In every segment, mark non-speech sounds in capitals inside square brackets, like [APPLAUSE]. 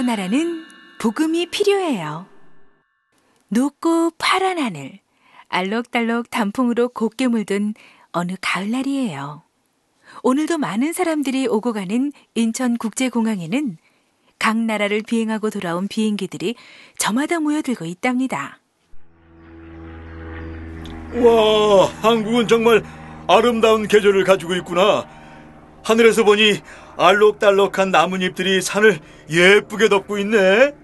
여러 나라는 복음이 필요해요. 높고 파란 하늘, 알록달록 단풍으로 곱게 물든 어느 가을날이에요. 오늘도 많은 사람들이 오고 가는 인천국제공항에는 각 나라를 비행하고 돌아온 비행기들이 저마다 모여들고 있답니다. 와, 한국은 정말 아름다운 계절을 가지고 있구나. 하늘에서 보니 알록달록한 나뭇잎들이 산을 예쁘게 덮고 있네.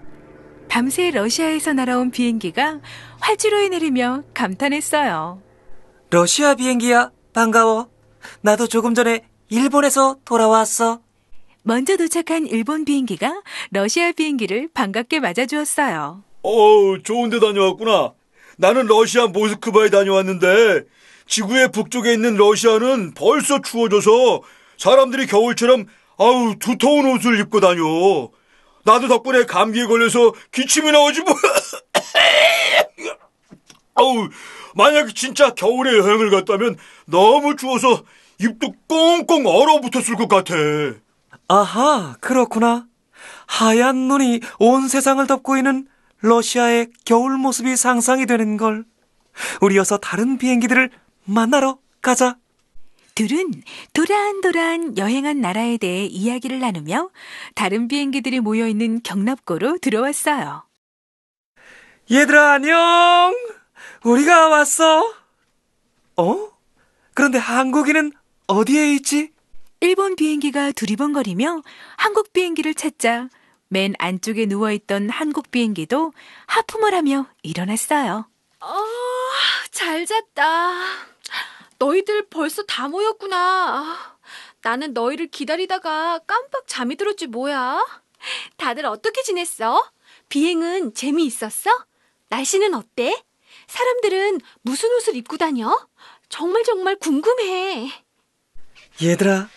밤새 러시아에서 날아온 비행기가 활주로에 내리며 감탄했어요. 러시아 비행기야, 반가워. 나도 조금 전에 일본에서 돌아왔어. 먼저 도착한 일본 비행기가 러시아 비행기를 반갑게 맞아주었어요. 어우, 좋은 데 다녀왔구나. 나는 러시아 모스크바에 다녀왔는데 지구의 북쪽에 있는 러시아는 벌써 추워져서 사람들이 겨울처럼 아우 두터운 옷을 입고 다녀. 나도 덕분에 감기에 걸려서 기침이 나오지 뭐. [COUGHS] 아우 만약 진짜 겨울에 여행을 갔다면 너무 추워서 입도 꽁꽁 얼어붙었을 것 같아. 아하, 그렇구나. 하얀 눈이 온 세상을 덮고 있는 러시아의 겨울 모습이 상상이 되는 걸. 우리 어서 다른 비행기들을 만나러 가자. 둘은 도란도란 여행한 나라에 대해 이야기를 나누며 다른 비행기들이 모여 있는 경납고로 들어왔어요. 얘들아, 안녕! 우리가 왔어! 어? 그런데 한국인은 어디에 있지? 일본 비행기가 두리번거리며 한국 비행기를 찾자 맨 안쪽에 누워있던 한국 비행기도 하품을 하며 일어났어요. 아, 잘 잤다. 너희들 벌써 다 모였구나. 나는 너희를 기다리다가 깜빡 잠이 들었지 뭐야. 다들 어떻게 지냈어? 비행은 재미있었어? 날씨는 어때? 사람들은 무슨 옷을 입고 다녀? 정말 정말 궁금해. 얘들아,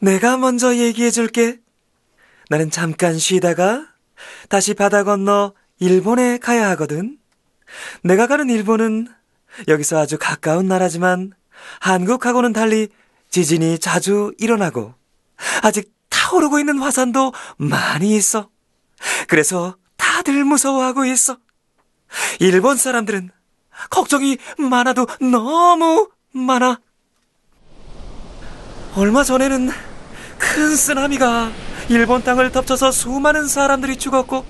내가 먼저 얘기해 줄게. 나는 잠깐 쉬다가 다시 바다 건너 일본에 가야 하거든. 내가 가는 일본은 여기서 아주 가까운 나라지만 한국하고는 달리 지진이 자주 일어나고 아직 타오르고 있는 화산도 많이 있어. 그래서 다들 무서워하고 있어. 일본 사람들은 걱정이 많아도 너무 많아. 얼마 전에는 큰 쓰나미가 일본 땅을 덮쳐서 수많은 사람들이 죽었고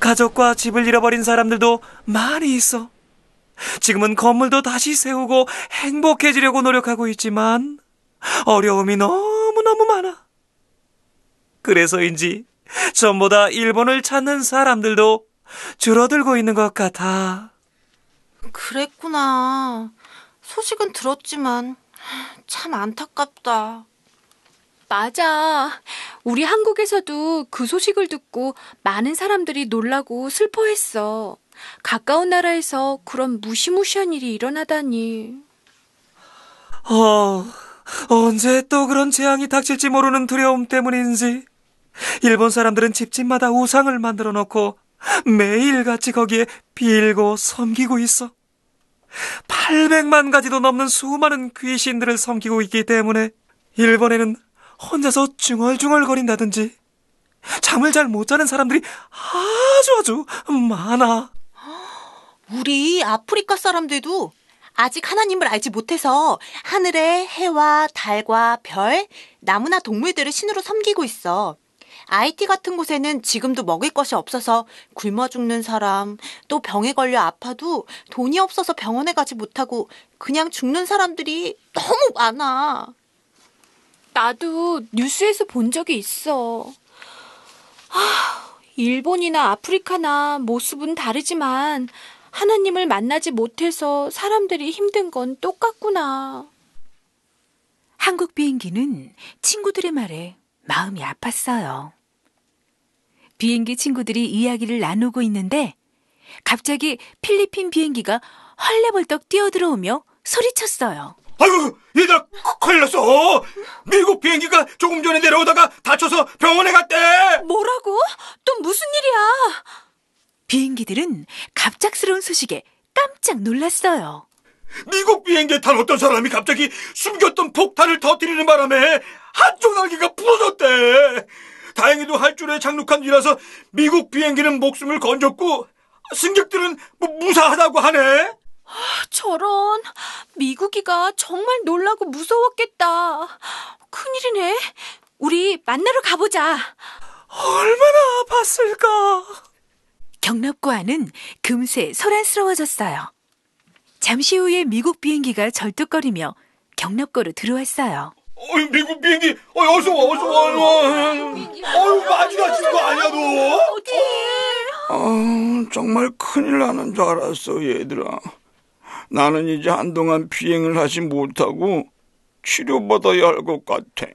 가족과 집을 잃어버린 사람들도 많이 있어. 지금은 건물도 다시 세우고 행복해지려고 노력하고 있지만 어려움이 너무너무 많아. 그래서인지 전보다 일본을 찾는 사람들도 줄어들고 있는 것 같아. 그랬구나. 소식은 들었지만 참 안타깝다. 맞아. 우리 한국에서도 그 소식을 듣고 많은 사람들이 놀라고 슬퍼했어. 가까운 나라에서 그런 무시무시한 일이 일어나다니. 어, 언제 또 그런 재앙이 닥칠지 모르는 두려움 때문인지 일본 사람들은 집집마다 우상을 만들어 놓고 매일같이 거기에 빌고 섬기고 있어. 800만 가지도 넘는 수많은 귀신들을 섬기고 있기 때문에 일본에는 혼자서 중얼중얼거린다든지 잠을 잘 못 자는 사람들이 아주 아주 많아. 우리 아프리카 사람들도 아직 하나님을 알지 못해서 하늘의 해와 달과 별, 나무나 동물들을 신으로 섬기고 있어. IT 같은 곳에는 지금도 먹을 것이 없어서 굶어 죽는 사람, 또 병에 걸려 아파도 돈이 없어서 병원에 가지 못하고 그냥 죽는 사람들이 너무 많아. 나도 뉴스에서 본 적이 있어. 하, 일본이나 아프리카나 모습은 다르지만 하나님을 만나지 못해서 사람들이 힘든 건 똑같구나. 한국 비행기는 친구들의 말에 마음이 아팠어요. 비행기 친구들이 이야기를 나누고 있는데 갑자기 필리핀 비행기가 헐레벌떡 뛰어들어오며 소리쳤어요. 아이고, 얘들아, 큰일 났어. 미국 비행기가 조금 전에 내려오다가 다쳐서 병원에 갔대. 뭐라고? 또 무슨 일이야? 비행기들은 갑작스러운 소식에 깜짝 놀랐어요. 미국 비행기에 탄 어떤 사람이 갑자기 숨겼던 폭탄을 터뜨리는 바람에 한쪽 날개가 부러졌대. 다행히도 할줄에 착륙한 뒤라서 미국 비행기는 목숨을 건졌고 승객들은 뭐 무사하다고 하네. 저런, 미국이가 정말 놀라고 무서웠겠다. 큰일이네. 우리 만나러 가보자. 얼마나 아팠을까? 경납고아는 금세 소란스러워졌어요. 잠시 후에 미국 비행기가 절뚝거리며 경납고로 들어왔어요. 어이, 미국 비행기, 어, 어서 와, 어서 와, 와. 어유, 마지막 친거 아니야, 너? 아, 정말 큰일 나는 줄 알았어, 얘들아. 나는 이제 한동안 비행을 하지 못하고 치료받아야 할 것 같아.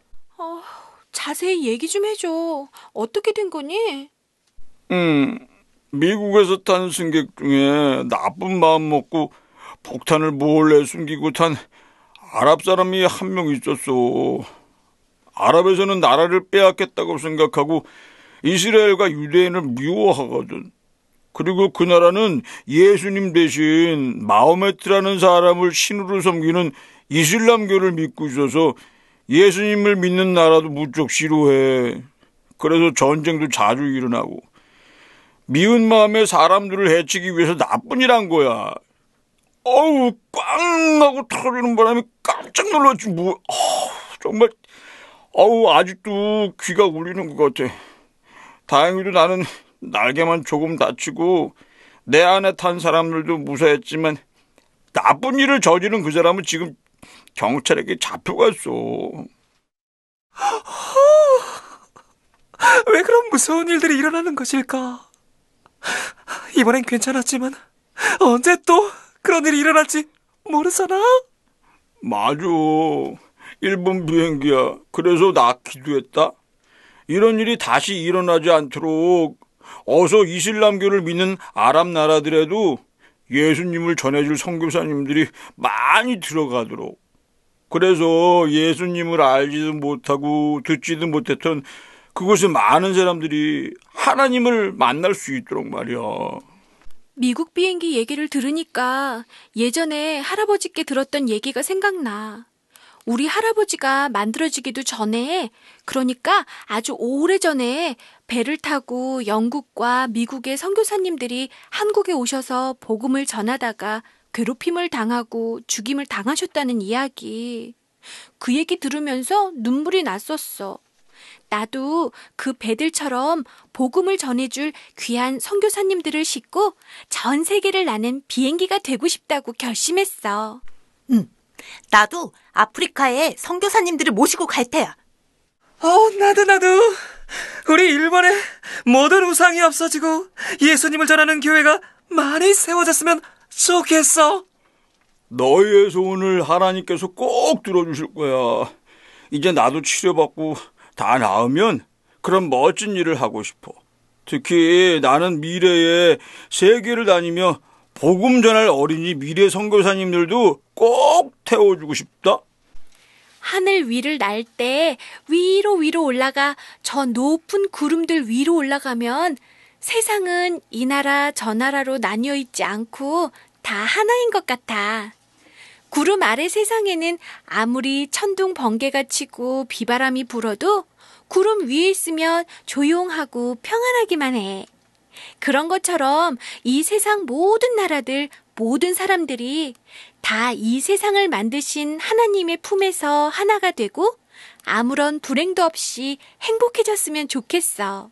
자세히 얘기 좀 해줘. 어떻게 된 거니? 음, 미국에서 탄 승객 중에 나쁜 마음 먹고 폭탄을 몰래 숨기고 탄 아랍 사람이 한 명 있었어. 아랍에서는 나라를 빼앗겠다고 생각하고 이스라엘과 유대인을 미워하거든. 그리고 그 나라는 예수님 대신 마호메트라는 사람을 신으로 섬기는 이슬람교를 믿고 있어서 예수님을 믿는 나라도 무척 싫어해. 그래서 전쟁도 자주 일어나고 미운 마음에 사람들을 해치기 위해서 나쁜 일 한 거야. 어우, 꽝! 하고 터지는 바람에 깜짝 놀랐지, 뭐. 어우, 정말, 어우, 아직도 귀가 울리는 것 같아. 다행히도 나는 날개만 조금 다치고, 내 안에 탄 사람들도 무사했지만, 나쁜 일을 저지른 그 사람은 지금 경찰에게 잡혀갔어. 왜 그런 무서운 일들이 일어나는 것일까? 이번엔 괜찮았지만 언제 또 그런 일이 일어날지 모르잖아. 맞아. 일본 비행기야. 그래서 나 기도했다. 이런 일이 다시 일어나지 않도록 어서 이슬람교를 믿는 아랍 나라들에도 예수님을 전해줄 선교사님들이 많이 들어가도록. 그래서 예수님을 알지도 못하고 듣지도 못했던 그곳에 많은 사람들이 하나님을 만날 수 있도록 말이야. 미국 비행기 얘기를 들으니까 예전에 할아버지께 들었던 얘기가 생각나. 우리 할아버지가 만들어지기도 전에, 그러니까 아주 오래 전에 배를 타고 영국과 미국의 선교사님들이 한국에 오셔서 복음을 전하다가 괴롭힘을 당하고 죽임을 당하셨다는 이야기. 그 얘기 들으면서 눈물이 났었어. 나도 그 배들처럼 복음을 전해줄 귀한 선교사님들을 싣고 전 세계를 나는 비행기가 되고 싶다고 결심했어. 나도 아프리카에 선교사님들을 모시고 갈 테야. 어, 나도 나도. 우리 일본에 모든 우상이 없어지고 예수님을 전하는 교회가 많이 세워졌으면 좋겠어. 너희의 소원을 하나님께서 꼭 들어주실 거야. 이제 나도 치료받고 다 나으면 그런 멋진 일을 하고 싶어. 특히 나는 미래에 세계를 다니며 복음 전할 어린이 미래 선교사님들도 꼭 태워주고 싶다. 하늘 위를 날 때 위로 위로 올라가 저 높은 구름들 위로 올라가면 세상은 이 나라 저 나라로 나뉘어 있지 않고 다 하나인 것 같아. 구름 아래 세상에는 아무리 천둥 번개가 치고 비바람이 불어도 구름 위에 있으면 조용하고 평안하기만 해. 그런 것처럼 이 세상 모든 나라들, 모든 사람들이 다 이 세상을 만드신 하나님의 품에서 하나가 되고 아무런 불행도 없이 행복해졌으면 좋겠어.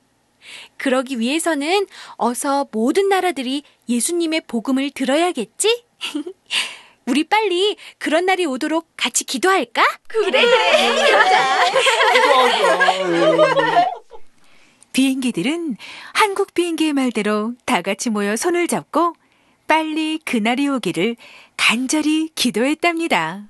그러기 위해서는 어서 모든 나라들이 예수님의 복음을 들어야겠지? [LAUGHS] 우리 빨리 그런 날이 오도록 같이 기도할까? 그래, [LAUGHS] 비행기들은 한국 비행기의 말대로 다 같이 모여 손을 잡고 빨리 그날이 오기를 간절히 기도했답니다.